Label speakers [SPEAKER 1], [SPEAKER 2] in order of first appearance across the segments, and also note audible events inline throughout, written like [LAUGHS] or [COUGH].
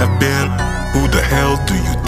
[SPEAKER 1] have been? Who the hell do you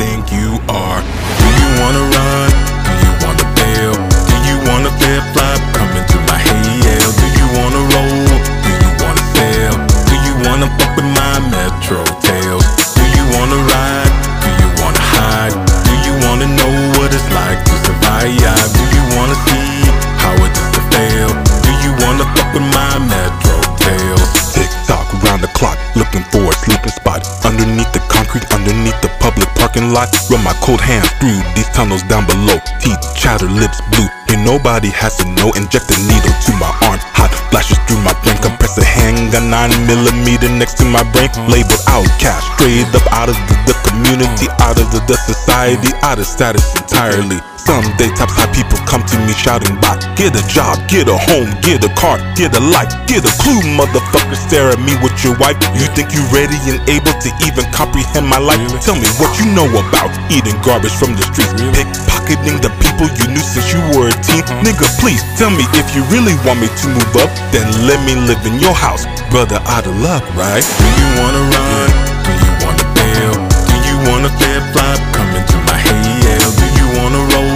[SPEAKER 1] Run my cold hands through these tunnels down below. Teeth chatter, lips blue. Here nobody has to know. Inject a needle to my arm, hot flashes through my brain. Compress a handgun, nine millimeter next to my brain. Labeled outcast, straight up out of the, the community, out of the, the society, out of status entirely. Someday top high people come to me shouting by Get a job, get a home, get a car, get a life, get a clue, motherfucker stare at me with your wife You think you ready and able to even comprehend my life? Tell me what you know about eating garbage from the streets Pickpocketing the people you knew since you were a teen uh-huh. Nigga please, tell me if you really want me to move up Then let me live in your house, brother out of luck, right? Do you wanna run? Do you wanna bail? Do you wanna flip flop? Come into my hail Do you wanna roll?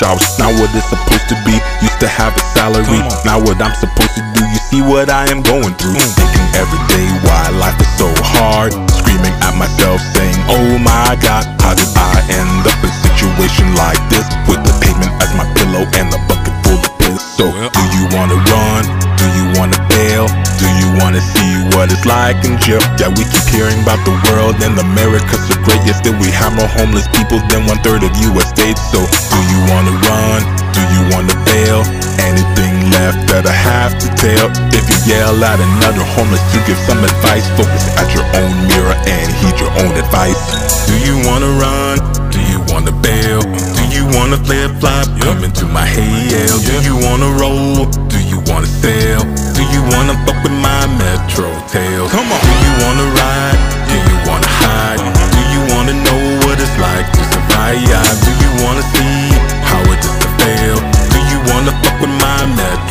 [SPEAKER 1] Showers. Not what it's supposed to be. Used to have a salary. Not what i'm supposed to do. You see what i am going through. Mm. Thinking every day why life is so hard. Screaming at myself saying oh my god how did i end up in a situation like this with the pavement as my pillow and the bucket full of piss so do you wanna run? Do you wanna bail? Do you wanna see what it's like in jail? Yeah we keep hearing about the world and america's so great yet still we have more homeless people than one third of us states. So do you wanna run? Do you wanna bail? Anything left that i have to tell? If you yell at another homeless to give some advice. Focus at your own mirror and heed your own advice. Do you wanna run? Do you wanna bail you wanna flip flop? Come into my hail do you wanna roll? Do you wanna sail do you wanna fuck with my metro tail? come on. Do you wanna ride? Do you wanna hide? Do you wanna know what it's like to survive? Do you wanna see how it is to fail? Do you wanna fuck with my metro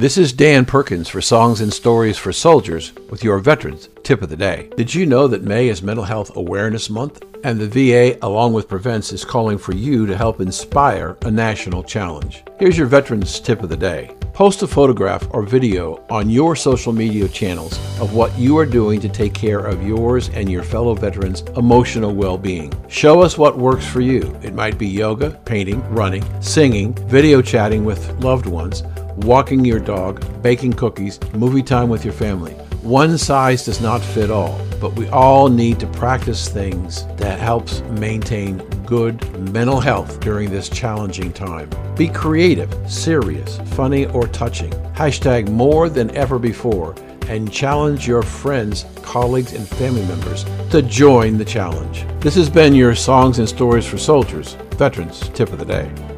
[SPEAKER 2] This is Dan Perkins for Songs and Stories for Soldiers with your Veterans Tip of the Day. Did you know that May is Mental Health Awareness Month? And the VA, along with Prevents, is calling for you to help inspire a national challenge. Here's your Veterans Tip of the Day. Post a photograph or video on your social media channels of what you are doing to take care of yours and your fellow veterans' emotional well being. Show us what works for you. It might be yoga, painting, running, singing, video chatting with loved ones walking your dog, baking cookies, movie time with your family. One size does not fit all, but we all need to practice things that helps maintain good mental health during this challenging time. Be creative, serious, funny, or touching. Hashtag more than ever before and challenge your friends, colleagues, and family members to join the challenge. This has been your Songs and Stories for Soldiers, Veterans Tip of the Day.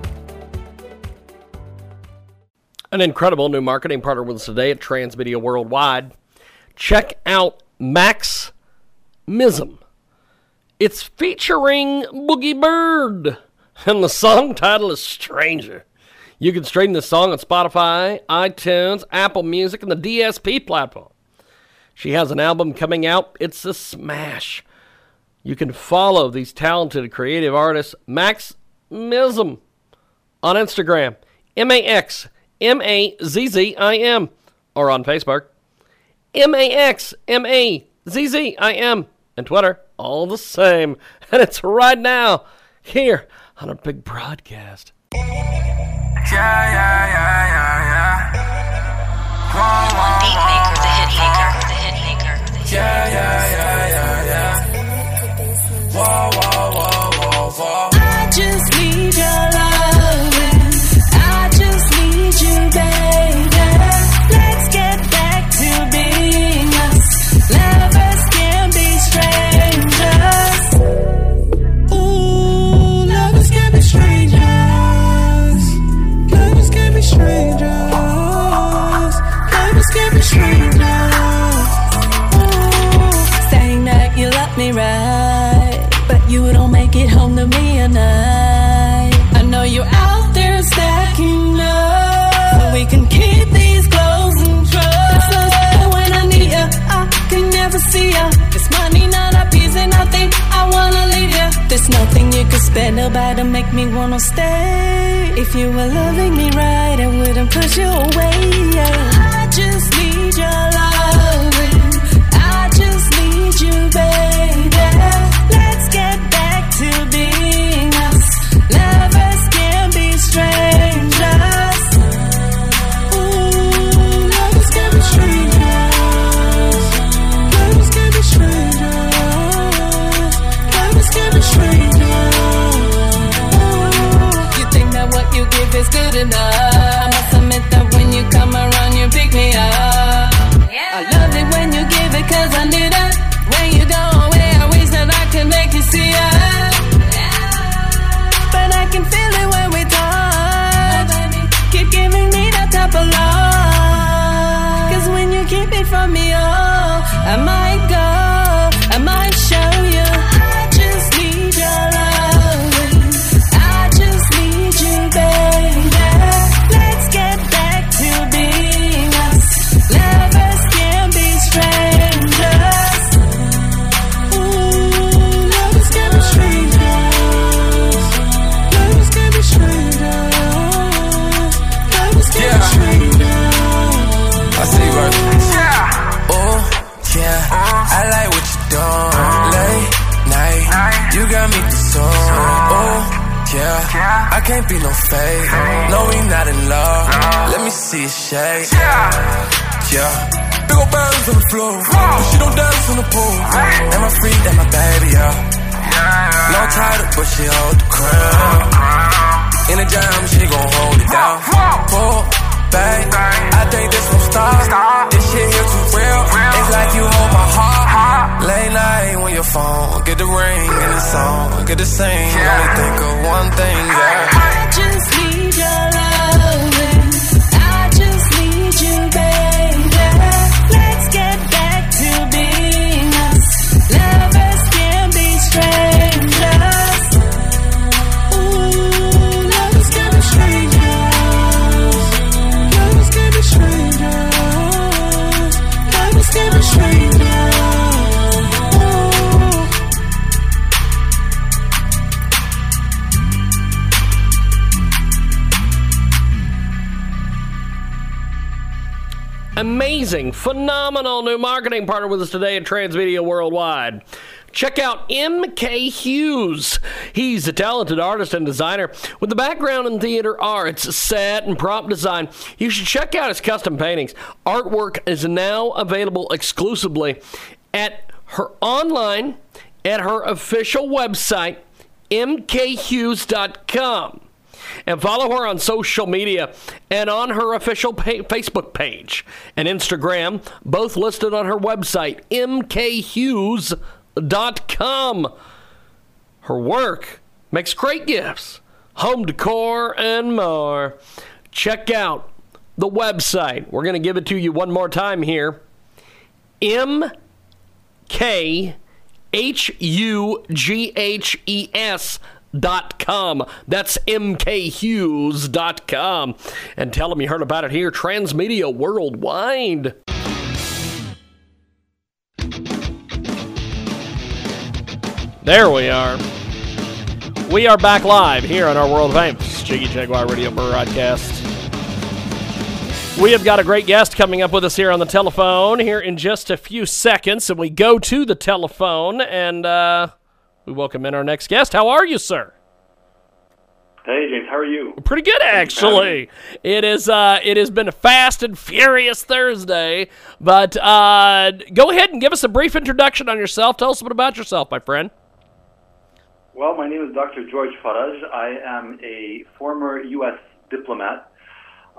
[SPEAKER 3] An incredible new marketing partner with us today at Transmedia Worldwide. Check out Max Mazzim. It's featuring Boogie Bird, and the song title is Stranger. You can stream this song on Spotify, iTunes, Apple Music, and the DSP platform. She has an album coming out. It's a smash. You can follow these talented creative artists, Max Mazzim, on Instagram, M A X M A Z Z I M, or on Facebook, M A X M A Z Z I M, and Twitter, all the same. [LAUGHS] And it's right now here on a big broadcast.
[SPEAKER 4] Yeah, yeah, yeah, yeah, yeah. Whoa, whoa,
[SPEAKER 5] Beat maker, the hit maker, the hit maker, the hit
[SPEAKER 4] yeah, yeah, yeah, yeah, yeah. Whoa, whoa, whoa,
[SPEAKER 6] about to make me wanna stay. If you were loving me right, I wouldn't push you away. I just need your loving. I just need you, baby. Let's get back to being good enough? I must admit that when you come around, you pick me up. I love it when you give it cause I need it. When you go away, I wish that I could make you see it. But I can feel it when we talk. Oh, keep giving me that type of love. Cause when you keep it from me, oh, I might
[SPEAKER 4] title, but she hold the crown. In the jam, she gon' hold it down. Pull back, I think this gon' stop. This shit here too real. It's like you hold my heart. Late night when your phone get the ring and the song get the sing. Only think of one thing, yeah.
[SPEAKER 6] I just need your loving. I just
[SPEAKER 3] Amazing, phenomenal new marketing partner with us today at Transmedia Worldwide. Check out M.K. Hughes. He's a talented artist and designer with a background in theater arts, set, and prop design. You should check out his custom paintings. Artwork is now available exclusively at her online at her official website, mkhughes.com and follow her on social media and on her official pa- Facebook page and Instagram, both listed on her website, mkhughes.com. Her work makes great gifts, home decor, and more. Check out the website. We're going to give it to you one more time here. M K H U G H E S com. That's mkhughes dot com. And tell them you heard about it here, Transmedia Worldwide. There we are. We are back live here on our world famous Jiggy Jaguar Radio broadcast. We have got a great guest coming up with us here on the telephone here in just a few seconds, and we go to the telephone and uh, we welcome in our next guest. How are you, sir?
[SPEAKER 7] Hey James, how are you?
[SPEAKER 3] Pretty good, actually. It is. Uh, it has been a fast and furious Thursday, but uh, go ahead and give us a brief introduction on yourself. Tell us a bit about yourself, my friend.
[SPEAKER 7] Well, my name is Dr. George Farag. I am a former U.S. diplomat,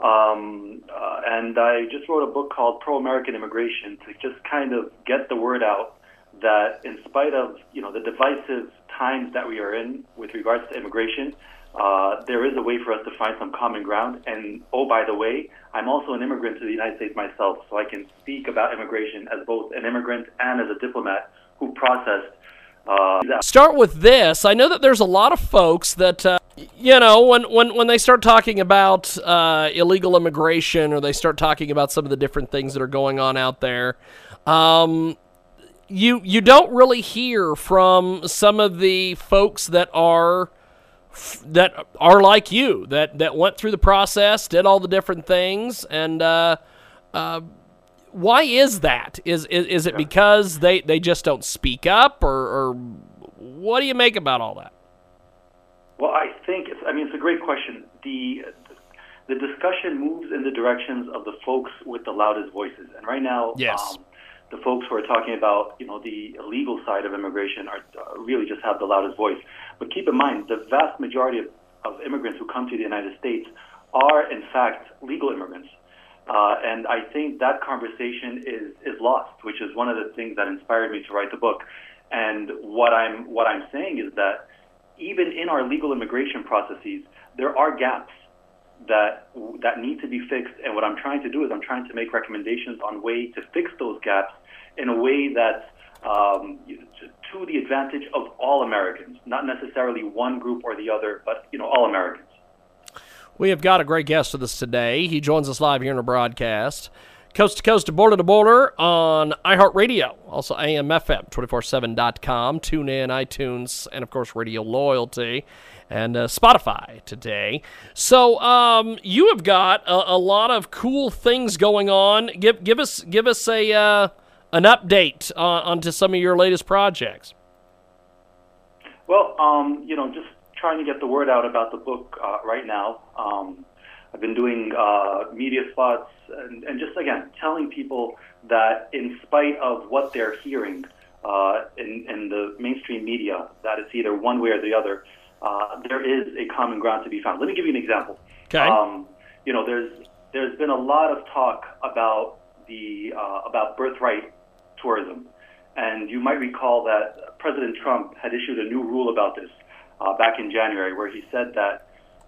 [SPEAKER 7] um, uh, and I just wrote a book called Pro-American Immigration to just kind of get the word out that, in spite of you know the divisive times that we are in with regards to immigration, uh, there is a way for us to find some common ground. And oh, by the way, I'm also an immigrant to the United States myself, so I can speak about immigration as both an immigrant and as a diplomat who processed. Uh,
[SPEAKER 3] Start with this. I know that there's a lot of folks that, uh, you know, when, when, when they start talking about uh, illegal immigration or they start talking about some of the different things that are going on out there, um, you you don't really hear from some of the folks that are that are like you that that went through the process, did all the different things, and uh, uh, why is that? Is is, is it because they, they just don't speak up, or, or what do you make about all that?
[SPEAKER 7] Well, I think it's, I mean it's a great question. The the discussion moves in the directions of the folks with the loudest voices, and right now,
[SPEAKER 3] Yes.
[SPEAKER 7] um, the folks who are talking about you know the illegal side of immigration are uh, really just have the loudest voice. But keep in mind, the vast majority of, of immigrants who come to the United States are in fact legal immigrants. Uh, and I think that conversation is, is lost, which is one of the things that inspired me to write the book. And what I'm what I'm saying is that even in our legal immigration processes, there are gaps that that need to be fixed. And what I'm trying to do is I'm trying to make recommendations on way to fix those gaps in a way that's um, to, the advantage of all Americans, not necessarily one group or the other, but you know all Americans.
[SPEAKER 3] We have got a great guest with us today. He joins us live here in the broadcast, coast to coast to border to border on iHeartRadio, also AM, FM, 247.com, tune in, iTunes, and of course, Radio Loyalty and uh, Spotify today. So, um, you have got a, a lot of cool things going on. Give give us give us a uh, an update on, onto some of your latest projects.
[SPEAKER 7] Well, um, you know, just trying to get the word out about the book uh, right now. Um, I've been doing uh, media spots and, and just again telling people that in spite of what they're hearing uh, in, in the mainstream media, that it's either one way or the other, uh, there is a common ground to be found. Let me give you an example.
[SPEAKER 3] Okay.
[SPEAKER 7] Um, you know, there's there's been a lot of talk about the uh, about birthright tourism, and you might recall that President Trump had issued a new rule about this uh, back in January, where he said that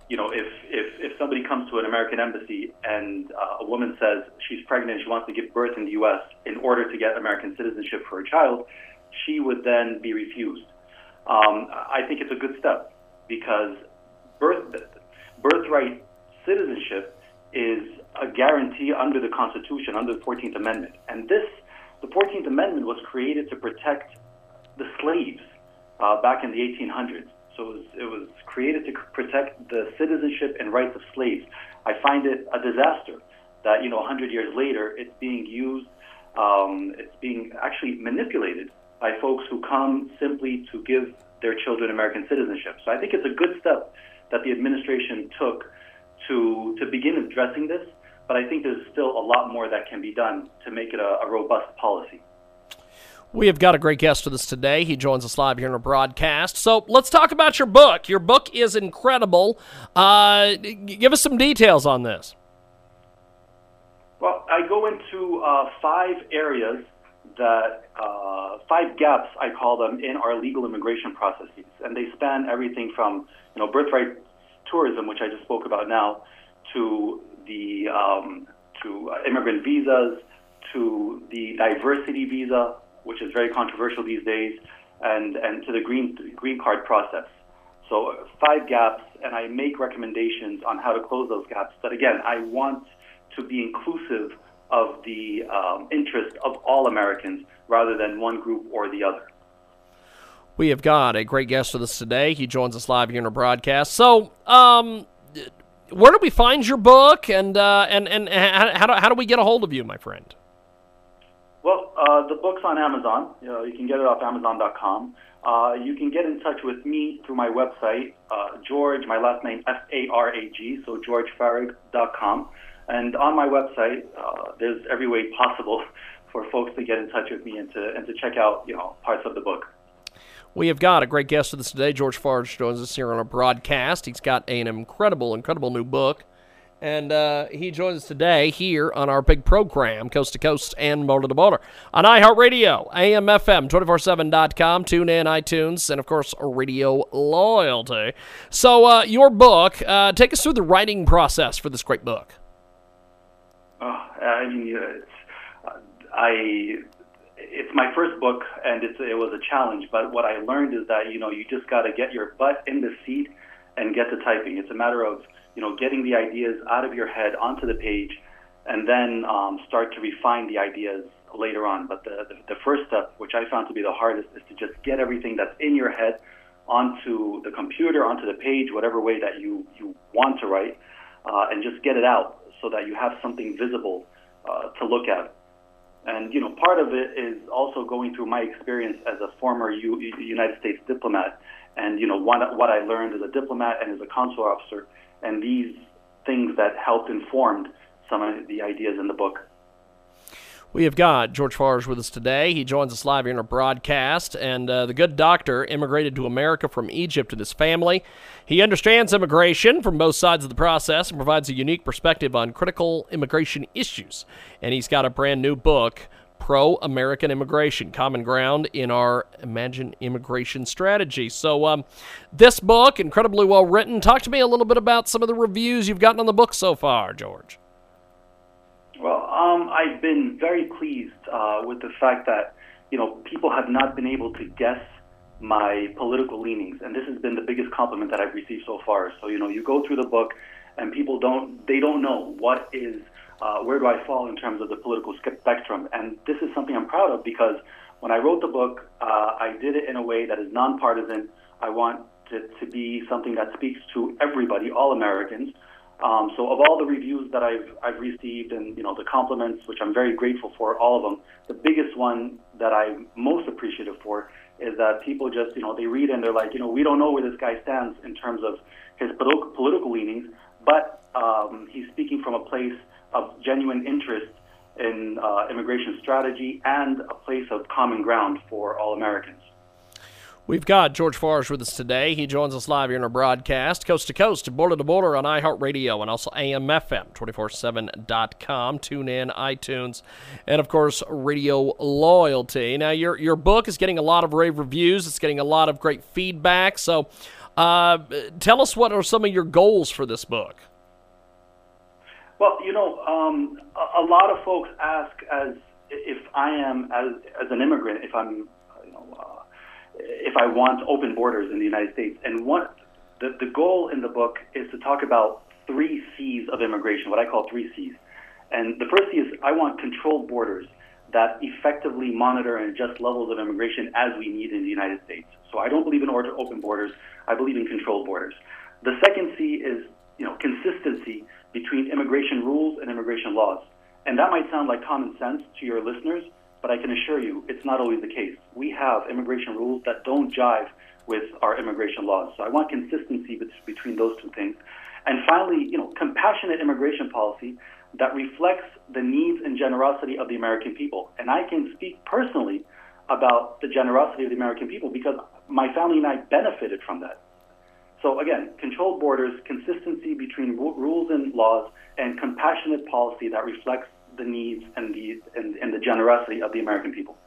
[SPEAKER 7] you know if if, if somebody comes to an American embassy and uh, a woman says she's pregnant, and she wants to give birth in the U.S. in order to get American citizenship for her child, she would then be refused. Um, I think it's a good step because birth birthright citizenship is a guarantee under the Constitution, under the 14th Amendment. And this, the 14th Amendment was created to protect the slaves uh, back in the 1800s. So it was, it was created to protect the citizenship and rights of slaves. I find it a disaster that, you know, 100 years later, it's being used, um, it's being actually manipulated by folks who come simply to give their children American citizenship. So I think it's a good step that the administration took to to begin addressing this, but I think there's still a lot more that can be done to make it a, a robust policy.
[SPEAKER 3] We have got a great guest with us today. He joins us live here in our broadcast. So let's talk about your book. Your book is incredible. Uh, give us some details on this.
[SPEAKER 7] Well, I go into uh, five areas that uh, five gaps I call them in our legal immigration processes, and they span everything from you know birthright tourism, which I just spoke about now, to the um, to uh, immigrant visas, to the diversity visa, which is very controversial these days, and and to the green green card process. So five gaps, and I make recommendations on how to close those gaps. But again, I want to be inclusive of the um, interest of all Americans rather than one group or the other.
[SPEAKER 3] We have got a great guest with us today. He joins us live here in our broadcast. So, um, where do we find your book, and uh, and and how, do, how do we get a hold of you, my friend?
[SPEAKER 7] Well, uh, the book's on Amazon. You, know, you can get it off Amazon.com. Uh, you can get in touch with me through my website, uh, George, my last name, F A R A G, so georgefarag.com. And on my website, uh, there's every way possible [LAUGHS] for folks to get in touch with me and to, and to check out you know, parts of the book.
[SPEAKER 3] We have got a great guest with us today. George Farag joins us here on our broadcast. He's got an incredible, incredible new book. And uh, he joins us today here on our big program, Coast to Coast and Border to Border, on iHeartRadio, AMFM, 247.com, tune in, iTunes, and of course, Radio Loyalty. So, uh, your book, uh, take us through the writing process for this great book.
[SPEAKER 7] Oh, I mean, it's, uh, I it's my first book, and it's, it was a challenge. But what I learned is that you know you just got to get your butt in the seat and get to typing. It's a matter of you know getting the ideas out of your head onto the page, and then um, start to refine the ideas later on. But the, the the first step, which I found to be the hardest, is to just get everything that's in your head onto the computer, onto the page, whatever way that you you want to write, uh, and just get it out so that you have something visible uh, to look at. And you know, part of it is also going through my experience as a former U- United States diplomat, and you know, what, what I learned as a diplomat and as a consular officer, and these things that helped informed some of the ideas in the book.
[SPEAKER 3] We have got George Farag with us today. He joins us live here in our broadcast. And uh, the good doctor immigrated to America from Egypt with his family. He understands immigration from both sides of the process and provides a unique perspective on critical immigration issues. And he's got a brand new book, Pro American Immigration Common Ground in Our Imagine Immigration Strategy. So, um, this book, incredibly well written. Talk to me a little bit about some of the reviews you've gotten on the book so far, George.
[SPEAKER 7] Well, um, I've been very pleased uh, with the fact that you know people have not been able to guess my political leanings, and this has been the biggest compliment that I've received so far. So you know, you go through the book, and people don't they don't know what is uh, where do I fall in terms of the political spectrum, and this is something I'm proud of because when I wrote the book, uh, I did it in a way that is nonpartisan. I want it to be something that speaks to everybody, all Americans. Um, so of all the reviews that I've I've received and you know the compliments, which I'm very grateful for, all of them, the biggest one that I'm most appreciative for is that people just you know they read and they're like you know we don't know where this guy stands in terms of his political leanings, but um, he's speaking from a place of genuine interest in uh, immigration strategy and a place of common ground for all Americans.
[SPEAKER 3] We've got George Farag with us today. He joins us live here in our broadcast, coast to coast, border to border on iHeartRadio and also AMFM247.com. Tune in, iTunes, and of course, Radio Loyalty. Now, your, your book is getting a lot of rave reviews, it's getting a lot of great feedback. So, uh, tell us what are some of your goals for this book?
[SPEAKER 7] Well, you know, um, a, a, lot of folks ask as if I am as as an immigrant, if I'm, if I want open borders in the United States. And what the the goal in the book is to talk about three C's of immigration, what I call three C's. And the first C is I want controlled borders that effectively monitor and adjust levels of immigration as we need in the United States. So I don't believe in order open borders. I believe in controlled borders. The second C is you know consistency between immigration rules and immigration laws. And that might sound like common sense to your listeners, but I can assure you it's not always the case. We have immigration rules that don't jive with our immigration laws. So I want consistency between those two things. And finally, you know, compassionate immigration policy that reflects the needs and generosity of the American people. And I can speak personally about the generosity of the American people because my family and I benefited from that. So again, controlled borders, consistency between rules and laws, and compassionate policy that reflects the needs and the and, and the generosity of the American people.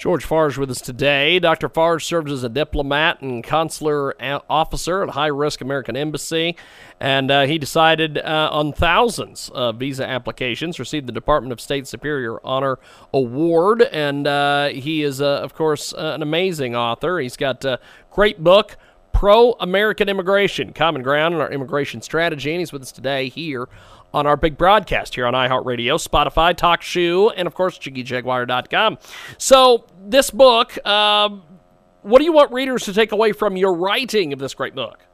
[SPEAKER 3] George Farag with us today. Dr. Farag serves as a diplomat and consular officer at high risk American Embassy, and uh, he decided uh, on thousands of visa applications, received the Department of State Superior Honor Award, and uh, he is, uh, of course, uh, an amazing author. He's got a great book pro American immigration, common ground in our immigration strategy. And he's with us today here on our big broadcast here on iHeartRadio, Spotify, TalkShoe, and of course, JiggyJaguar.com. So, this book, um, what do you want readers to take away from your writing of this great book?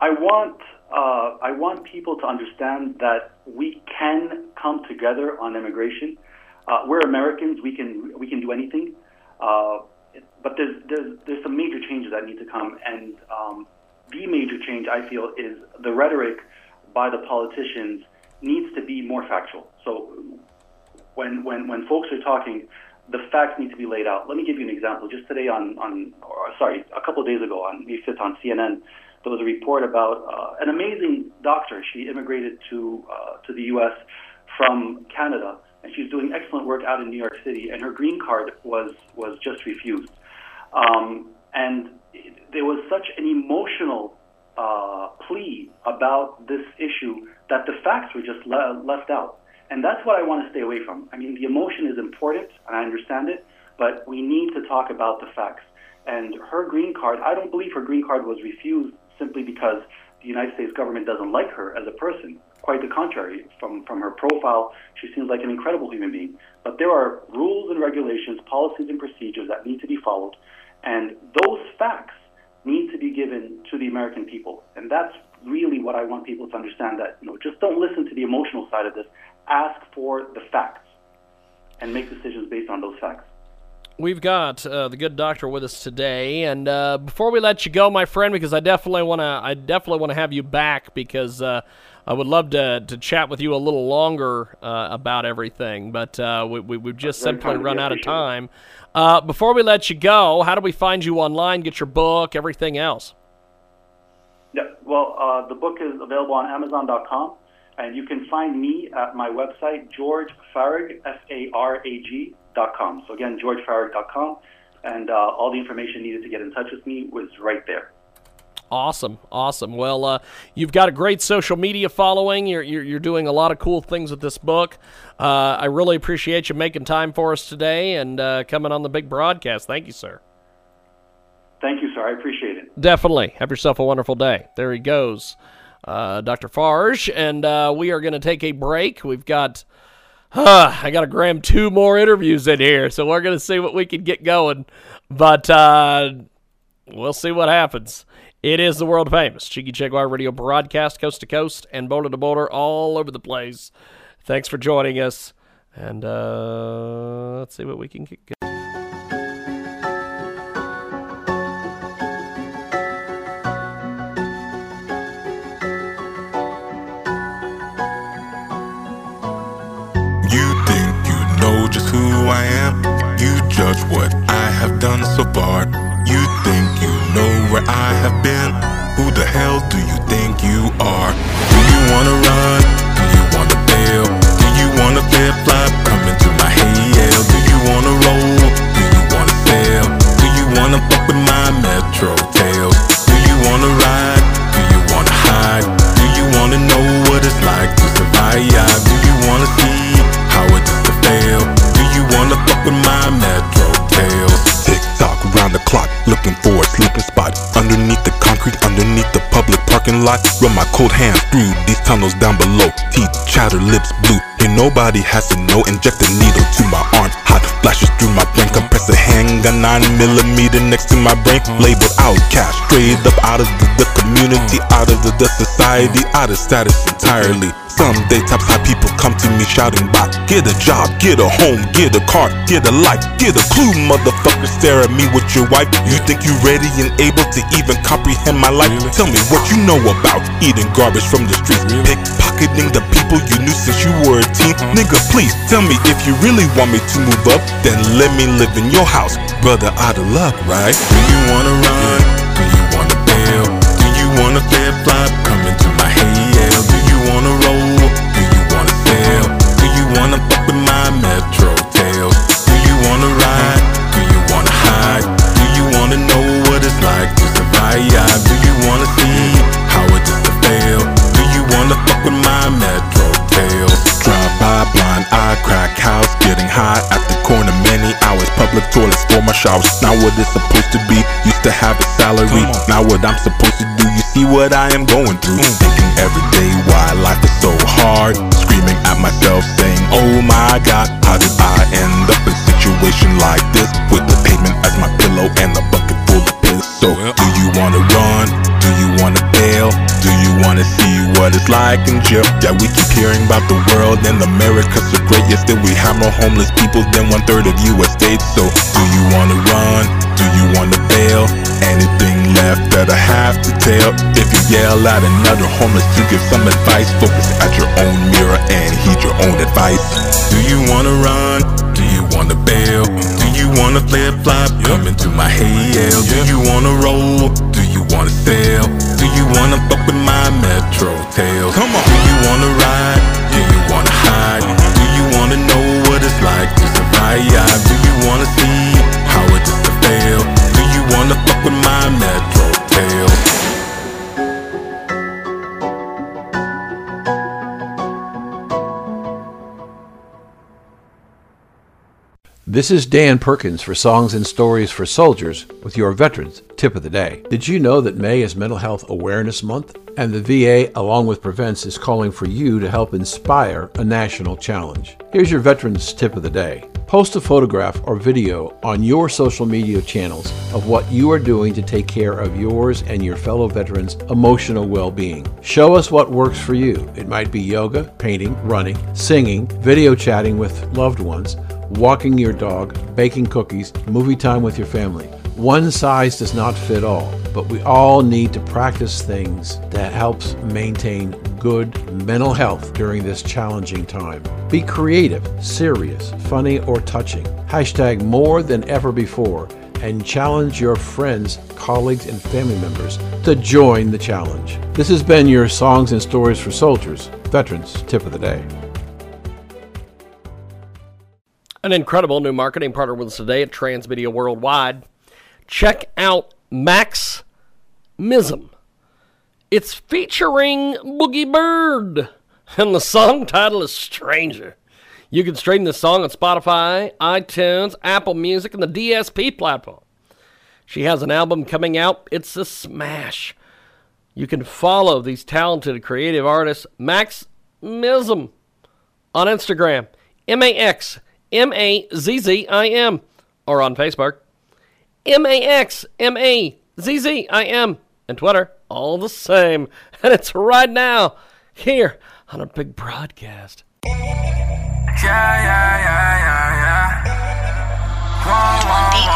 [SPEAKER 7] I want uh, I want people to understand that we can come together on immigration. Uh, we're Americans. We can we can do anything. Uh, but there's, there's, there's some major changes that need to come. And um, the major change, I feel, is the rhetoric by the politicians needs to be more factual. So when, when, when folks are talking, the facts need to be laid out. Let me give you an example. Just today on, on or sorry, a couple of days ago on May 5th on CNN, there was a report about uh, an amazing doctor. She immigrated to uh, to the U.S. from Canada, and she's doing excellent work out in New York City. And her green card was was just refused. Um, and there was such an emotional uh, plea about this issue that the facts were just le- left out. And that's what I want to stay away from. I mean, the emotion is important, and I understand it, but we need to talk about the facts. And her green card, I don't believe her green card was refused simply because the United States government doesn't like her as a person. Quite the contrary. From, from her profile, she seems like an incredible human being. But there are rules and regulations, policies and procedures that need to be followed. And those facts need to be given to the American people. And that's really what I want people to understand that, you know, just don't listen to the emotional side of this. Ask for the facts and make decisions based on those facts.
[SPEAKER 3] We've got uh, the good doctor with us today, and uh, before we let you go, my friend, because I definitely want to, I definitely want to have you back because uh, I would love to to chat with you a little longer uh, about everything, but uh, we, we have just simply run out of time. Uh, before we let you go, how do we find you online? Get your book, everything else.
[SPEAKER 7] Yeah, well, uh, the book is available on Amazon.com, and you can find me at my website, George Farag, F A R A G dot com. So again, georgefarag.com, and uh, all the information needed to get in touch with me was right there.
[SPEAKER 3] Awesome, awesome. Well, uh, you've got a great social media following. You're, you're you're doing a lot of cool things with this book. Uh, I really appreciate you making time for us today and uh, coming on the big broadcast. Thank you, sir.
[SPEAKER 7] Thank you, sir. I appreciate it.
[SPEAKER 3] Definitely. Have yourself a wonderful day. There he goes, uh, Dr. Farag, and uh, we are going to take a break. We've got. Uh, [SIGHS] I got to gram two more interviews in here, so we're going to see what we can get going. But uh, we'll see what happens. It is the world famous Jiggy Jaguar radio broadcast, coast to coast and border to border, all over the place. Thanks for joining us, and uh, let's see what we can get.
[SPEAKER 1] You think you know just who I am. You judge what I have done so far. You think you where I have been. Who the hell do you think you are? Do you wanna run? Do you wanna bail? Do you wanna flip flop? Lot. Run my cold hands through these tunnels down below. Teeth chatter, lips blue. Here nobody has to know. Inject a needle to my arm. Hot flashes through my brain. Compress a handgun, nine millimeter next to my brain. Labeled outcast, straight up out of the, the community, out of the, the society, out of status entirely. Someday top high people come to me shouting back Get a job, get a home, get a car, get a life Get a clue, motherfucker, stare at me with your wife. You think you ready and able to even comprehend my life? Tell me what you know about eating garbage from the streets. Pickpocketing the people you knew since you were a teen. Uh-huh. Nigga, please tell me if you really want me to move up Then let me live in your house. Brother, out of luck, right? Do you wanna run? For not what it's supposed to be used to have a salary. Now what i'm supposed to do you see what i am going through. Mm. Thinking every day why life is so hard. Screaming at myself saying oh my god how did i end up in a situation like this? With the pavement as my pillow and a bucket full of piss. So wanna see what it's like in jail. Yeah we keep hearing about the world and america's so great yet still we have more homeless people than one third of us states. So do you wanna run? Do you wanna bail? Anything left that i have to tell? If you yell at another homeless to give some advice. Focus at your own mirror and heed your own advice. Do you wanna run? Do you wanna bail? Do you wanna flip flop come into my hail. Do you wanna roll? Do you wanna sail do you wanna fuck with my metro tails? Come on. Do you wanna ride? Do you wanna hide? Do you wanna know what it's like to survive? Do you wanna see how it is to fail? Do you wanna fuck with my metro tails?
[SPEAKER 2] This is Dan Perkins for Songs and Stories for Soldiers with your Veterans Tip of the Day. Did you know that May is Mental Health Awareness Month? And the VA, along with Prevents, is calling for you to help inspire a national challenge. Here's your Veterans Tip of the Day. Post a photograph or video on your social media channels of what you are doing to take care of yours and your fellow veterans' emotional well being. Show us what works for you. It might be yoga, painting, running, singing, video chatting with loved ones walking your dog, baking cookies, movie time with your family. One size does not fit all, but we all need to practice things that helps maintain good mental health during this challenging time. Be creative, serious, funny, or touching. Hashtag more than ever before and challenge your friends, colleagues, and family members to join the challenge. This has been your Songs and Stories for Soldiers, Veterans Tip of the Day.
[SPEAKER 3] An incredible new marketing partner with us today at Transmedia Worldwide. Check out Max Mazzim. It's featuring Boogie Bird, and the song title is Stranger. You can stream this song on Spotify, iTunes, Apple Music, and the DSP platform. She has an album coming out. It's a smash. You can follow these talented creative artists, Max Mazzim, on Instagram, M A X M A Z Z I M, or on Facebook, M A X M A Z Z I M, and Twitter, all the same. [LAUGHS] And it's right now here on a big broadcast.
[SPEAKER 4] Yeah, yeah, yeah, yeah, yeah. Whoa, whoa,
[SPEAKER 5] Beat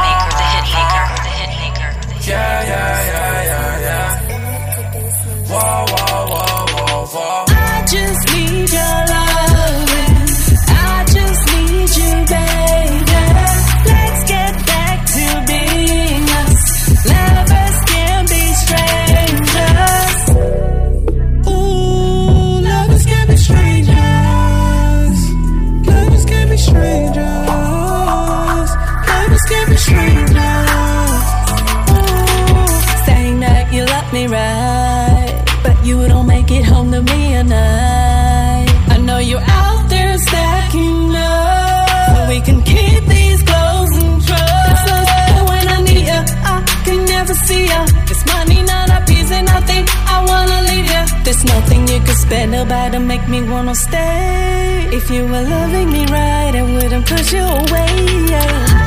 [SPEAKER 6] about to make me wanna stay. If you were loving me right, I wouldn't push you away.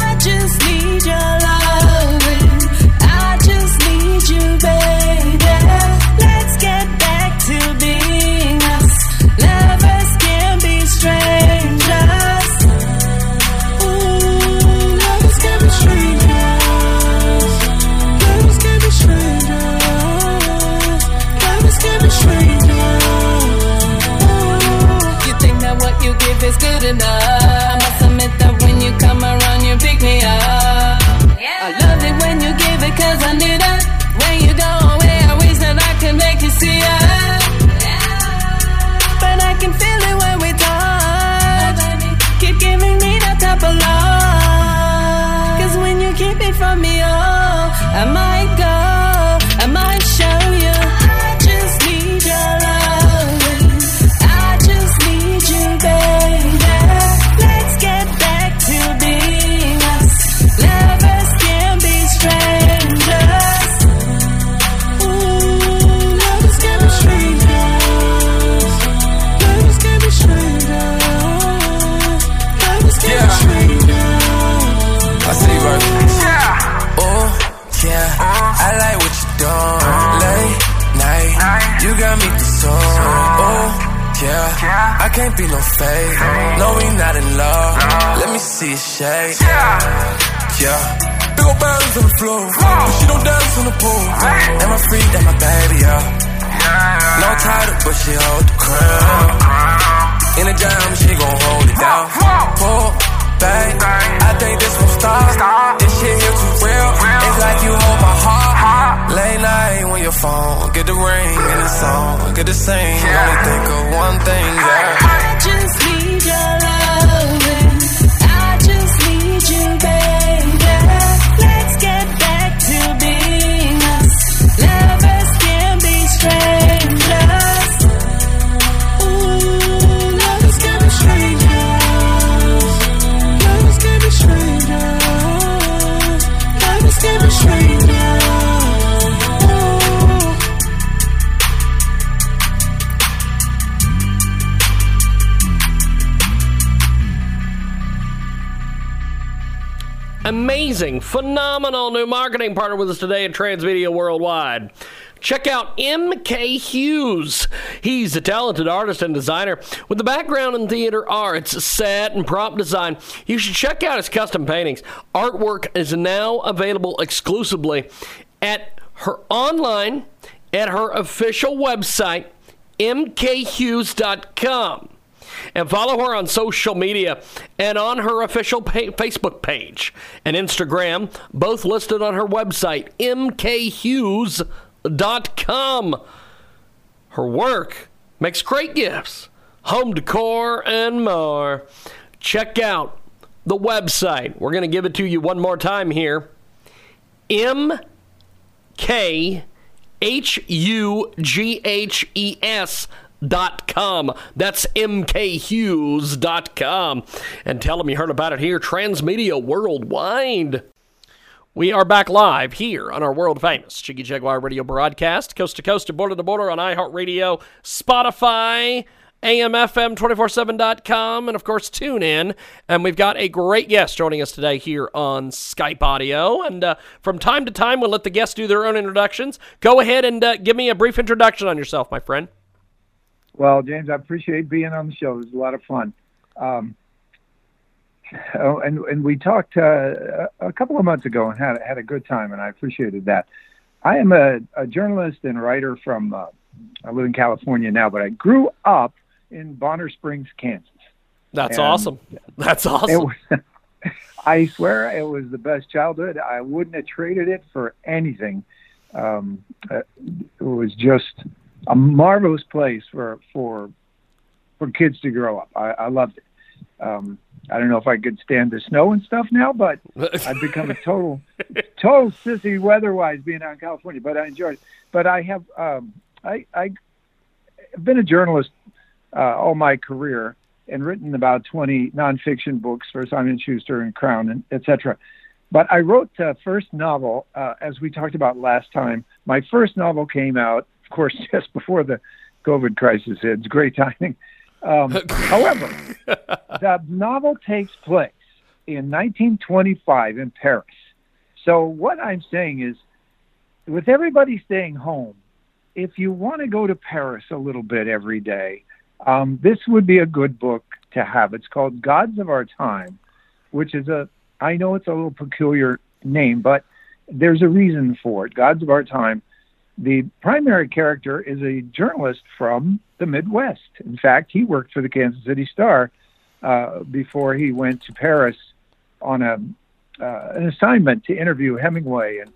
[SPEAKER 6] I just need your loving. I just need you, baby. Let's get back to being us. Lovers can be strangers. Give is good enough? See
[SPEAKER 4] a shake. Yeah. Big ol' bounce on the floor. But she don't dance on the pool. And my freak, that my baby, yeah. No title, but she hold the crown. In the jam, she gon' hold it down. Pull back, I think this gon' stop. This shit here too real. It's like you hold my heart. Late night when your phone, get the ring and the song, get the sing. Only think of one thing, yeah.
[SPEAKER 6] I just need your loving.
[SPEAKER 3] Amazing, phenomenal new marketing partner with us today at Transmedia Worldwide. Check out MK Hughes. He's a talented artist and designer with a background in theater arts, set, and prop design. You should check out his custom paintings. Artwork is now available exclusively at her online at her official website, mkhughes.com and follow her on social media and on her official pa- Facebook page and Instagram, both listed on her website, mkhughes.com. Her work makes great gifts, home decor, and more. Check out the website. We're going to give it to you one more time here. M K H U G H E S dot com. That's mkhughes.com. And tell them you heard about it here, Transmedia Worldwide. We are back live here on our world famous Jiggy Jaguar radio broadcast, coast to coast and border to border on iHeartRadio, Spotify, AMFM247.com, and of course, TuneIn. And we've got a great guest joining us today here on Skype Audio. And uh, from time to time, we'll let the guests do their own introductions. Go ahead and uh, give me a brief introduction on yourself, my friend.
[SPEAKER 8] Well, James, I appreciate being on the show. It was a lot of fun. Um, oh, and and we talked uh, a couple of months ago and had had a good time, and I appreciated that. I am a, a journalist and writer from. Uh, I live in California now, but I grew up in Bonner Springs, Kansas.
[SPEAKER 3] That's
[SPEAKER 8] And
[SPEAKER 3] awesome. That's awesome.
[SPEAKER 8] was, [LAUGHS] I swear it was the best childhood. I wouldn't have traded it for anything. Um, uh, it was just a marvelous place for for for kids to grow up. I, I loved it. Um, I don't know if I could stand the snow and stuff now, but [LAUGHS] I've become a total total sissy weather-wise being out in California. But I enjoyed it. But I have um, I I have been a journalist uh, all my career and written about 20 nonfiction books for Simon Schuster and Crown and et cetera. But I wrote the first novel, uh, as we talked about last time. My first novel came out, course, [LAUGHS] just before the COVID crisis hit. It's great timing. Um, [LAUGHS] however, the novel takes place in 1925 in Paris. So what I'm saying is, with everybody staying home, if you want to go to Paris a little bit every day, um, this would be a good book to have. It's called Gods of Our Time, which is a, I know it's a little peculiar name, but there's a reason for it. Gods of Our Time. The primary character is a journalist from the Midwest. In fact, he worked for the Kansas City Star uh, before he went to Paris on a uh, an assignment to interview Hemingway and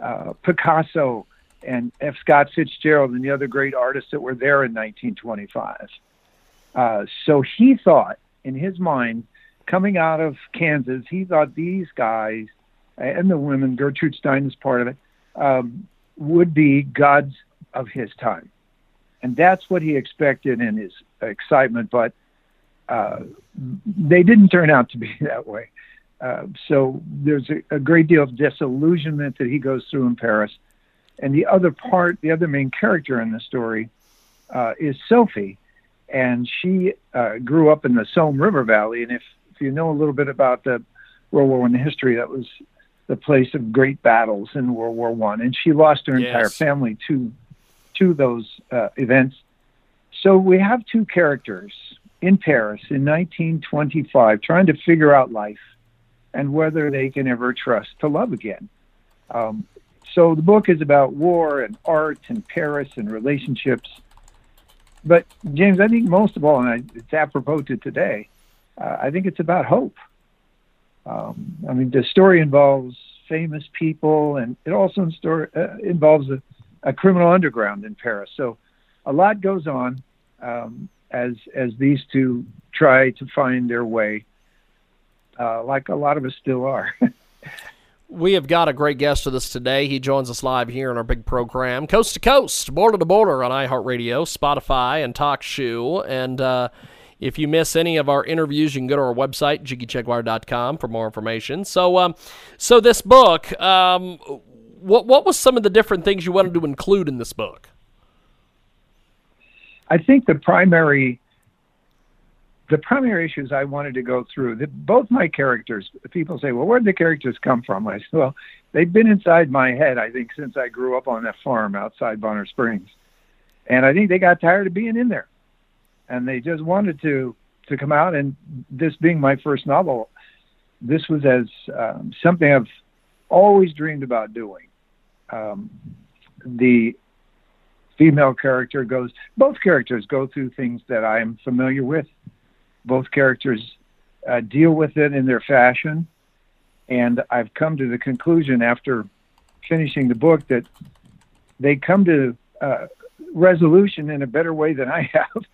[SPEAKER 8] uh, Picasso and F. Scott Fitzgerald and the other great artists that were there in 1925. Uh, so he thought, in his mind, coming out of Kansas, he thought these guys and the women, Gertrude Stein is part of it, um, would be gods of his time. And that's what he expected in his excitement, but uh, they didn't turn out to be [LAUGHS] that way. Uh, so there's a, a great deal of disillusionment that he goes through in Paris. And the other part, the other main character in the story uh, is Sophie. And she uh, grew up in the Somme River Valley. And if, if you know a little bit about the World War One history, that was the place of great battles in World War One. And she lost her entire family to to those uh, events. So we have two characters in Paris in 1925 trying to figure out life and whether they can ever trust to love again. Um, so the book is about war and art and Paris and relationships. But James, I think most of all, and I, it's apropos to today, uh, I think it's about hope. Um, I mean, the story involves famous people, and it also story, uh, involves a, a criminal underground in Paris. So a lot goes on um, as as these two try to find their way, uh, like a lot of us still are. [LAUGHS]
[SPEAKER 3] We have got a great guest with us today. He joins us live here in our big program, Coast to Coast, Border to Border on iHeartRadio, Spotify, and TalkShoe. And uh, if you miss any of our interviews, you can go to our website, jiggyjaguar.com, for more information. So, um, so this book, um, what what was some of the different things you wanted to include in this book?
[SPEAKER 8] I think the primary the primary issues I wanted to go through that both my characters people say, Well, where did the characters come from? I said, Well, they've been inside my head, I think, since I grew up on that farm outside Bonner Springs. And I think they got tired of being in there. And they just wanted to to come out and this being my first novel, this was as um, something I've always dreamed about doing. Um, the female character goes both characters go through things that I'm familiar with. Both characters uh, deal with it in their fashion, and I've come to the conclusion after finishing the book that they come to uh, resolution in a better way than I [LAUGHS] have.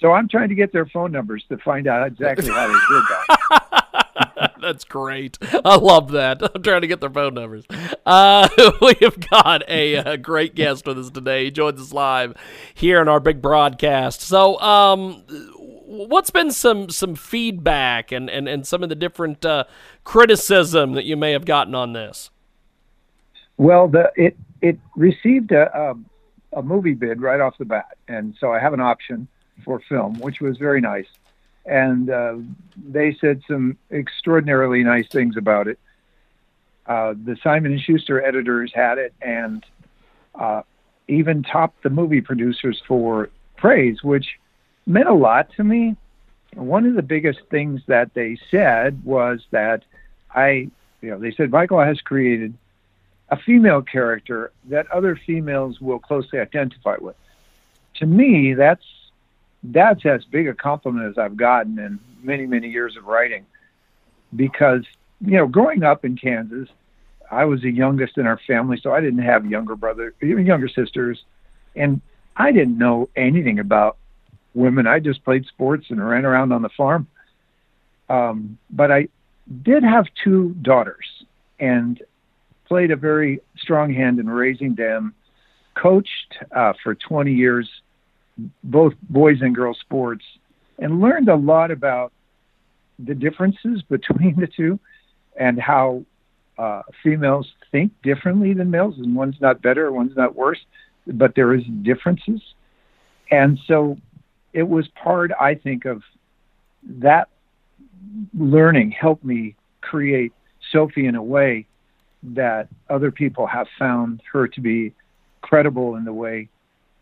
[SPEAKER 8] So I'm trying to get their phone numbers to find out exactly how they did that. [LAUGHS]
[SPEAKER 3] That's great. I love that. [LAUGHS] I'm trying to get their phone numbers. Uh, [LAUGHS] we have got a, a, great guest with us today. He joins us live here in our big broadcast. So, um, what's been some some feedback and, and, and some of the different uh, criticism that you may have gotten on this?
[SPEAKER 8] Well, the it it received a, a, a movie bid right off the bat, and so I have an option for film, which was very nice. And uh, they said some extraordinarily nice things about it. Uh, the Simon and Schuster editors had it, and uh, even topped the movie producers for praise, which meant a lot to me. One of the biggest things that they said was that I, you know, they said Michael has created a female character that other females will closely identify with. To me, that's that's as big a compliment as I've gotten in many, many years of writing. Because, you know, growing up in Kansas, I was the youngest in our family, so I didn't have younger brothers, even younger sisters, and I didn't know anything about women. I just played sports and ran around on the farm. Um, but I did have two daughters and played a very strong hand in raising them. Coached uh, for 20 years, both boys and girls sports, and learned a lot about the differences [LAUGHS] between the two and how uh, females think differently than males, and one's not better, one's not worse, but there is differences. And so it was part, I think, of that learning helped me create Sophie in a way that other people have found her to be credible in the way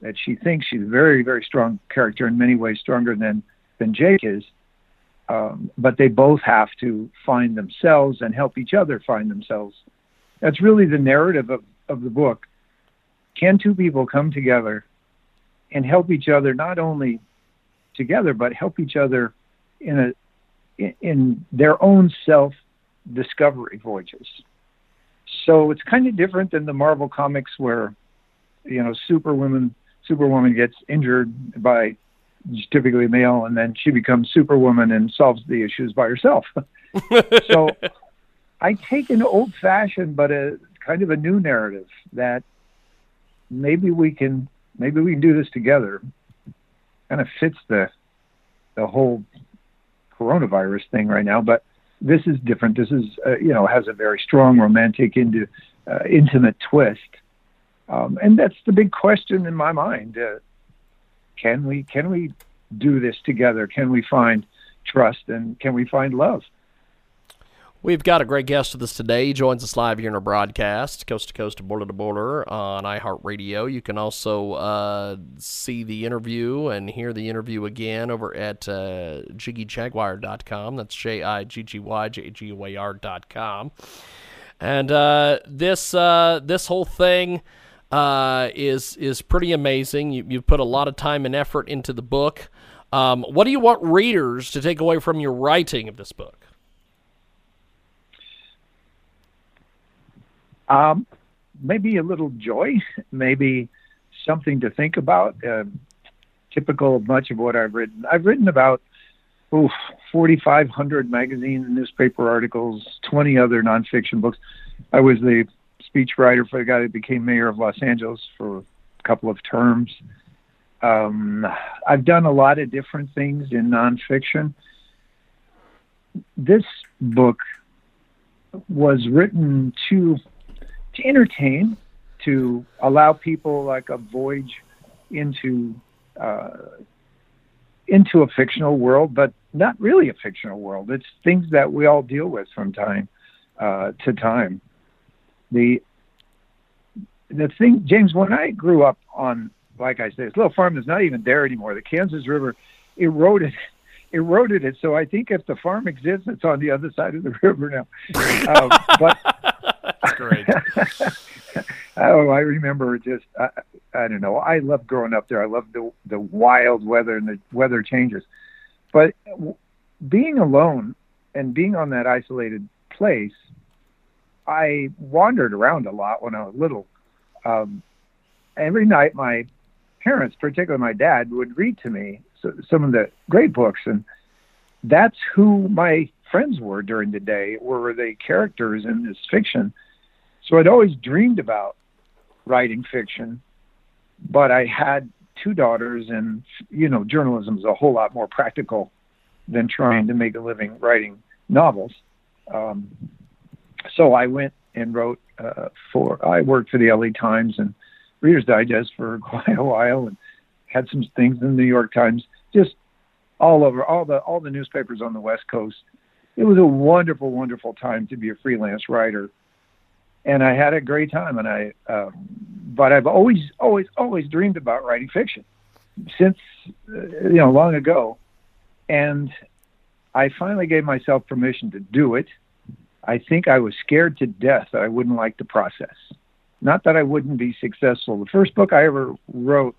[SPEAKER 8] that she thinks she's a very, very strong character in many ways, stronger than than Jake is. Um, but they both have to find themselves and help each other find themselves. That's really the narrative of, of the book. Can two people come together and help each other not only together, but help each other in a in their own self discovery voyages. So it's kind of different than the Marvel comics where, you know, Superwoman Superwoman gets injured by typically male, and then she becomes Superwoman and solves the issues by herself. [LAUGHS] so I take an old fashioned but a kind of a new narrative that maybe we can maybe we can do this together kind of fits the the whole coronavirus thing right now. But this is different. This is uh, you know has a very strong romantic into uh, intimate twist, um, and that's the big question in my mind. Uh, can we can we do this together? Can we find trust and can we find love?
[SPEAKER 3] We've got a great guest with us today. He joins us live here in our broadcast, coast to coast, border to border on iHeartRadio. You can also uh, see the interview and hear the interview again over at uh, jiggyjaguar.com. That's J I G G Y J G U A R.com. And uh, this uh, this whole thing uh, is is pretty amazing. You, you've put a lot of time and effort into the book. Um, what do you want readers to take away from your writing of this book?
[SPEAKER 8] Um, maybe a little joy, [LAUGHS] maybe something to think about. Um typical of much of what I've written. I've written about oof, 4,500 magazine and newspaper articles, 20 other nonfiction books. I was the speechwriter for the guy that became mayor of Los Angeles for a couple of terms. Um, I've done a lot of different things in nonfiction. This book was written to to entertain, to allow people like a voyage into uh, into a fictional world, but not really a fictional world. It's things that we all deal with from time uh, to time. The the thing, James, when I grew up on, like I said, this little farm is not even there anymore. The Kansas River eroded [LAUGHS] eroded it. So I think if the farm exists, it's on the other side of the [LAUGHS] river now. uh, but [LAUGHS]
[SPEAKER 3] That's great.
[SPEAKER 8] oh, I remember just I, I don't know. I love growing up there. I love the the wild weather and the weather changes. But w- being alone and being on that isolated place, I wandered around a lot when I was little. Um, every night, my parents, particularly my dad, would read to me so, some of the great books, and that's who my friends were during the day. Were the characters in this fiction? So I'd always dreamed about writing fiction, but I had two daughters, and you know, journalism is a whole lot more practical than trying to make a living writing novels. Um, so I went and wrote uh, for. I worked for the LA Times and Reader's Digest for [LAUGHS] quite a while, and had some things in the New York Times, just all over all the all the newspapers on the West Coast. It was a wonderful, wonderful time to be a freelance writer, and I had a great time. And I, um, but I've always, always, always dreamed about writing fiction since uh, you know long ago, and I finally gave myself permission to do it. I think I was scared to death that I wouldn't like the process. Not that I wouldn't be successful. The first book I ever wrote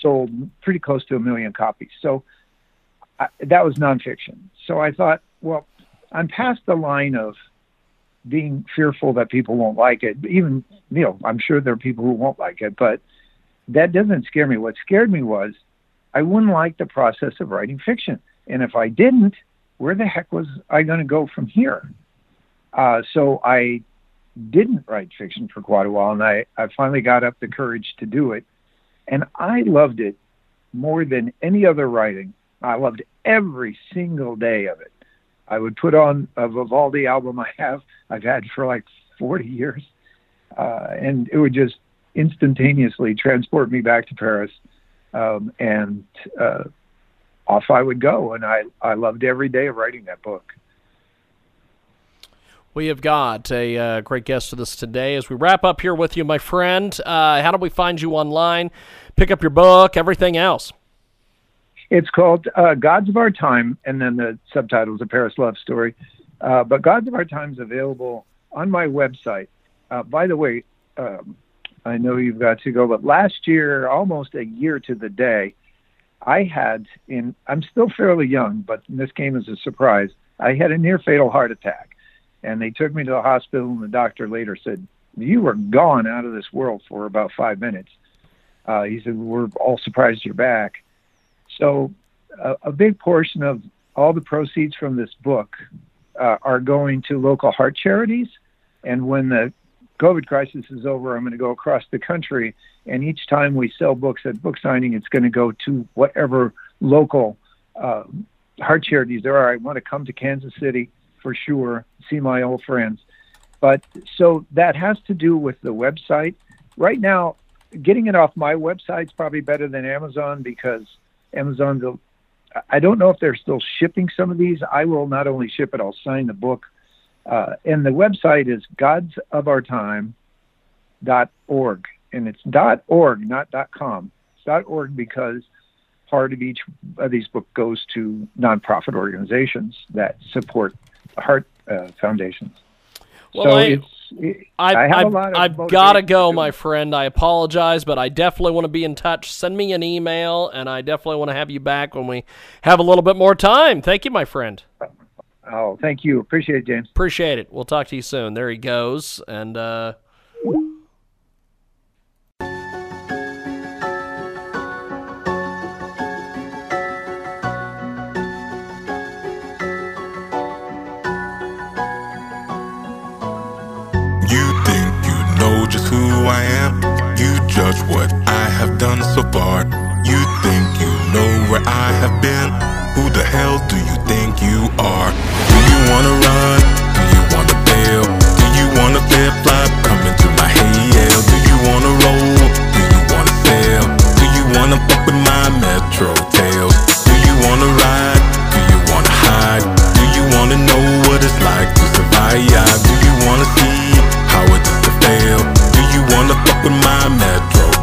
[SPEAKER 8] sold pretty close to a million copies. So I, that was nonfiction. So I thought, well, I'm past the line of being fearful that people won't like it. Even, you know, I'm sure there are people who won't like it, but that doesn't scare me. What scared me was I wouldn't like the process of writing fiction. And if I didn't, where the heck was I going to go from here? Uh, so I didn't write fiction for quite a while, and I, I finally got up the courage to do it. And I loved it more than any other writing. I loved every single day of it. I would put on a Vivaldi album I have, I've had for like 40 years, uh, and it would just instantaneously transport me back to Paris. Um, and uh, off I would go. And I, I loved every day of writing that book.
[SPEAKER 3] We have got a uh, great guest with us today as we wrap up here with you, my friend. Uh, how do we find you online? Pick up your book, everything else.
[SPEAKER 8] It's called uh, Gods of Our Time, and then the subtitle is A Paris Love Story. Uh, but Gods of Our Time is available on my website. Uh, by the way, um, I know you've got to go, but last year, almost a year to the day, I had in, I'm still fairly young, but this came as a surprise. I had a near fatal heart attack and they took me to the hospital and the doctor later said you were gone out of this world for about five minutes. Uh, he said we're all surprised you're back. So uh, a big portion of all the proceeds from this book uh, are going to local heart charities. And when the covid crisis is over i'm going to go across the country and each time we sell books at book signing it's going to go to whatever local uh, heart charities there are. I want to come to kansas city for sure, see my old friends. But so that has to do with the website. Right now, getting it off my website is probably better than Amazon because Amazon's. A, I don't know if they're still shipping some of these. I will not only ship it, I'll sign the book. Uh, and the website is godsofourtime.org. And it's dot .org, not dot .com. It's .org because part of each of these books goes to nonprofit organizations that support heart uh, foundations.
[SPEAKER 3] Well,
[SPEAKER 8] so
[SPEAKER 3] I,
[SPEAKER 8] it's, it,
[SPEAKER 3] I,
[SPEAKER 8] I have
[SPEAKER 3] I've,
[SPEAKER 8] a lot of
[SPEAKER 3] I've got to go, my friend. I apologize, but I definitely want to be in touch. Send me an email, and I definitely want to have you back when we have a little bit more time. Thank you, my friend.
[SPEAKER 8] Oh, thank you. Appreciate it, James.
[SPEAKER 3] Appreciate it. We'll talk to you soon. There he goes. And uh,
[SPEAKER 1] have been. Who the hell do you think you are? Do you wanna run? Do you wanna bail? Do you wanna flip flop? Come into my hail. Do you wanna roll? Do you wanna sail? Do you wanna fuck with my metro tails? Do you wanna ride? Do you wanna hide? Do you wanna know what it's like to survive? Do you wanna see how it is to fail? Do you wanna fuck with my metro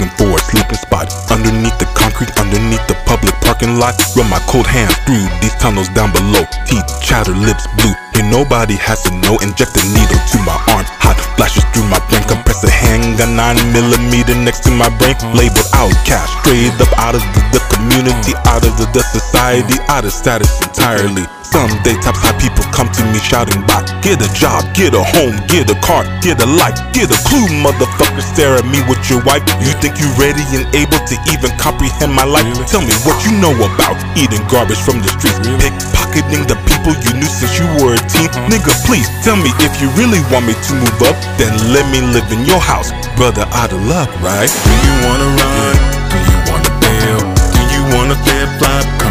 [SPEAKER 1] looking for a sleeping spot underneath the concrete, underneath the public parking lot. Run my cold hands through these tunnels down below. Teeth chatter, lips blue. Here nobody has to know. Inject a needle to my arm. Hot flashes through my brain. Compress a handgun, nine millimeter next to my brain. Labeled outcast, straight up out of the, the community, out of the, the society, out of status entirely. Someday top high people come to me shouting back Get a job, get a home, get a car, get a life Get a clue, motherfucker, stare at me with your wife You think you ready and able to even comprehend my life? Tell me what you know about eating garbage from the streets Pickpocketing the people you knew since you were a teen uh-huh. Nigga, please, tell me if you really want me to move up Then let me live in your house Brother, out of luck, right? Do you wanna run? Do you wanna bail? Do you wanna flip flop?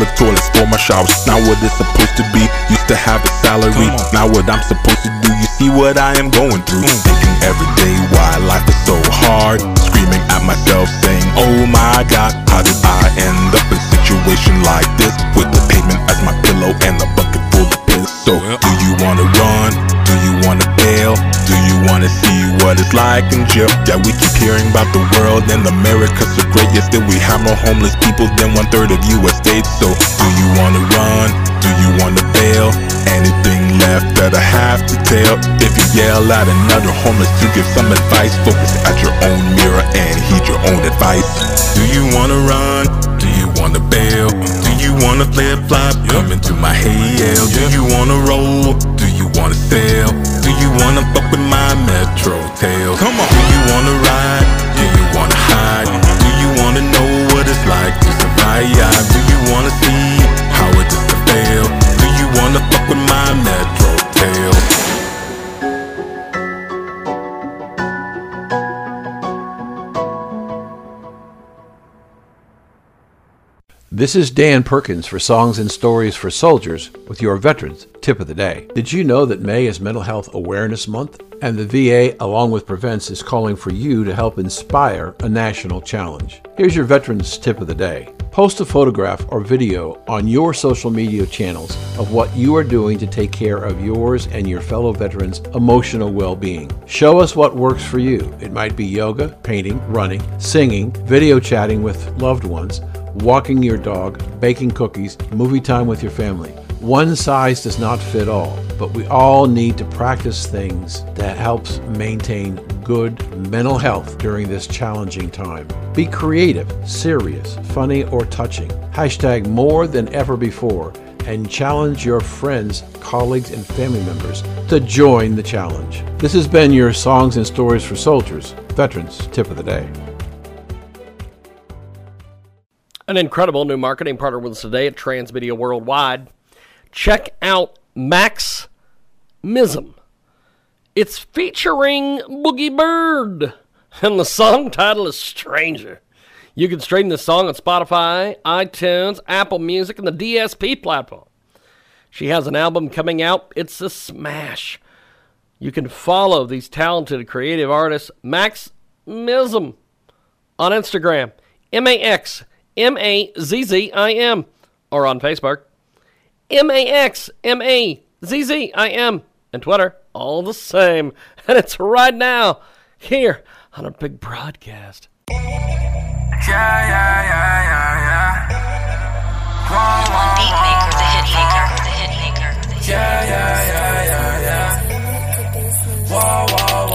[SPEAKER 1] Public toilets for my showers. Not what it's supposed to be used to have a salary. Now what i'm supposed to do you see what i am going through. Mm. Thinking every day why life is so hard. Screaming at myself saying oh my god how did i end up in a situation like this? With the pavement as my pillow and a bucket full of piss. So do you wanna run do you wanna see what it's like in jail? Yeah we keep hearing about the world and america's so great. Yet still we have more homeless people than one third of us states. So do you wanna run? Do you wanna bail? Anything left that i have to tell? If you yell at another homeless to give some advice. Focus at your own mirror and heed your own advice. Do you wanna run? Do you wanna bail? Do you wanna flip flop come into my hail. Do you wanna roll? Do you wanna sail do you wanna fuck with my metro tails come on. Do you wanna ride? Do you wanna hide? Do you wanna know what it's like to survive? Do you wanna see how it is to fail? Do you wanna fuck with my metro
[SPEAKER 2] This is Dan Perkins for Songs and Stories for Soldiers with your Veterans Tip of the Day. Did you know that May is Mental Health Awareness Month? And the VA, along with Prevents, is calling for you to help inspire a national challenge. Here's your Veterans Tip of the Day. Post a photograph or video on your social media channels of what you are doing to take care of yours and your fellow veterans' emotional well being. Show us what works for you. It might be yoga, painting, running, singing, video chatting with loved ones walking your dog, baking cookies, movie time with your family. One size does not fit all, but we all need to practice things that helps maintain good mental health during this challenging time. Be creative, serious, funny, or touching. Hashtag more than ever before and challenge your friends, colleagues, and family members to join the challenge. This has been your Songs and Stories for Soldiers, Veterans Tip of the Day.
[SPEAKER 3] An incredible new marketing partner with us today at Transmedia Worldwide. Check out Max Mazzim. It's featuring Boogie Bird, and the song title is Stranger. You can stream this song on Spotify, iTunes, Apple Music, and the DSP platform. She has an album coming out. It's a smash. You can follow these talented creative artists, Max Mazzim, on Instagram, M A X M A Z Z I M, or on Facebook, M A X M A Z Z I M, and Twitter, all the same. [LAUGHS] And it's right now here on a big broadcast.
[SPEAKER 4] Yeah, yeah, yeah, yeah, yeah. Whoa, whoa,
[SPEAKER 5] Beat maker, the hit maker, the hit maker, the hit
[SPEAKER 4] yeah, yeah, yeah, yeah, yeah. Whoa, whoa, whoa, whoa,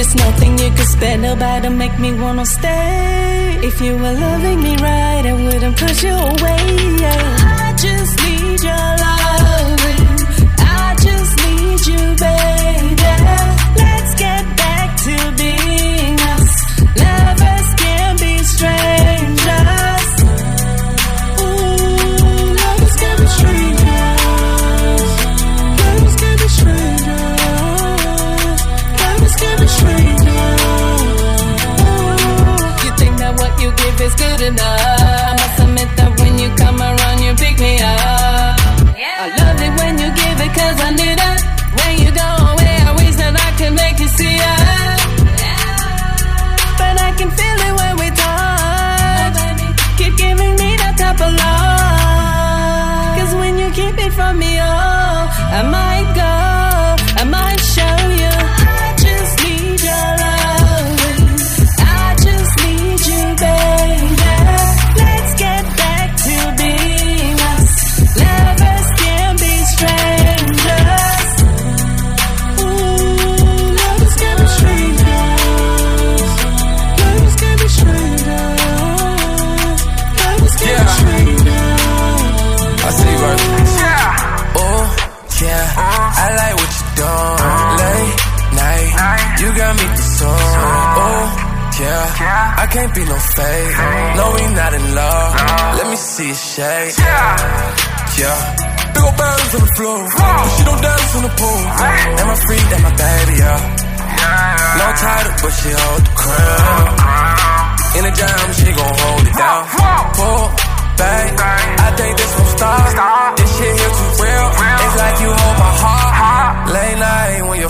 [SPEAKER 6] There's nothing you could spend about to make me wanna stay. If you were loving me right, I wouldn't push you away. I just need your loving. I just need you, baby.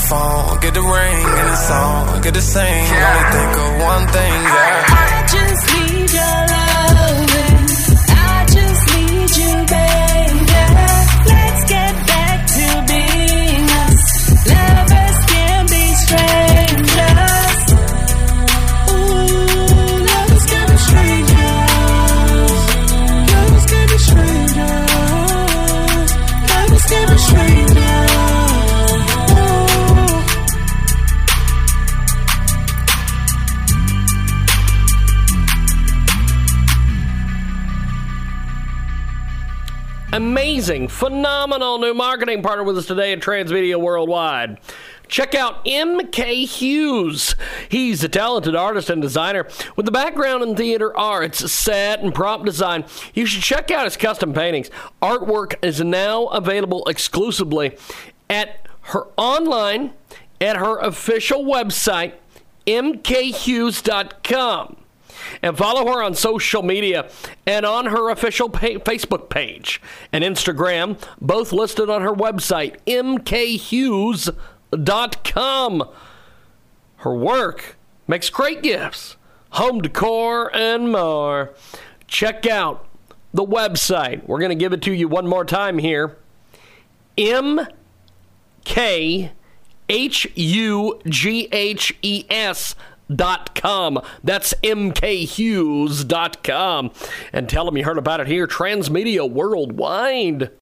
[SPEAKER 4] Phone get the ring and the song get the sing. Only think of one thing, yeah.
[SPEAKER 6] I just need
[SPEAKER 3] Amazing, phenomenal new marketing partner with us today at Transmedia Worldwide. Check out M.K. Hughes. He's a talented artist and designer with a background in theater arts, set, and prop design. You should check out his custom paintings. Artwork is now available exclusively at her online at her official website, mkhughes.com and follow her on social media and on her official pa- Facebook page and Instagram, both listed on her website, mkhughes.com. Her work makes great gifts, home decor, and more. Check out the website. We're going to give it to you one more time here. M K H U G H E S dot com. That's mkhughes.com. And tell them you heard about it here, Transmedia Worldwide.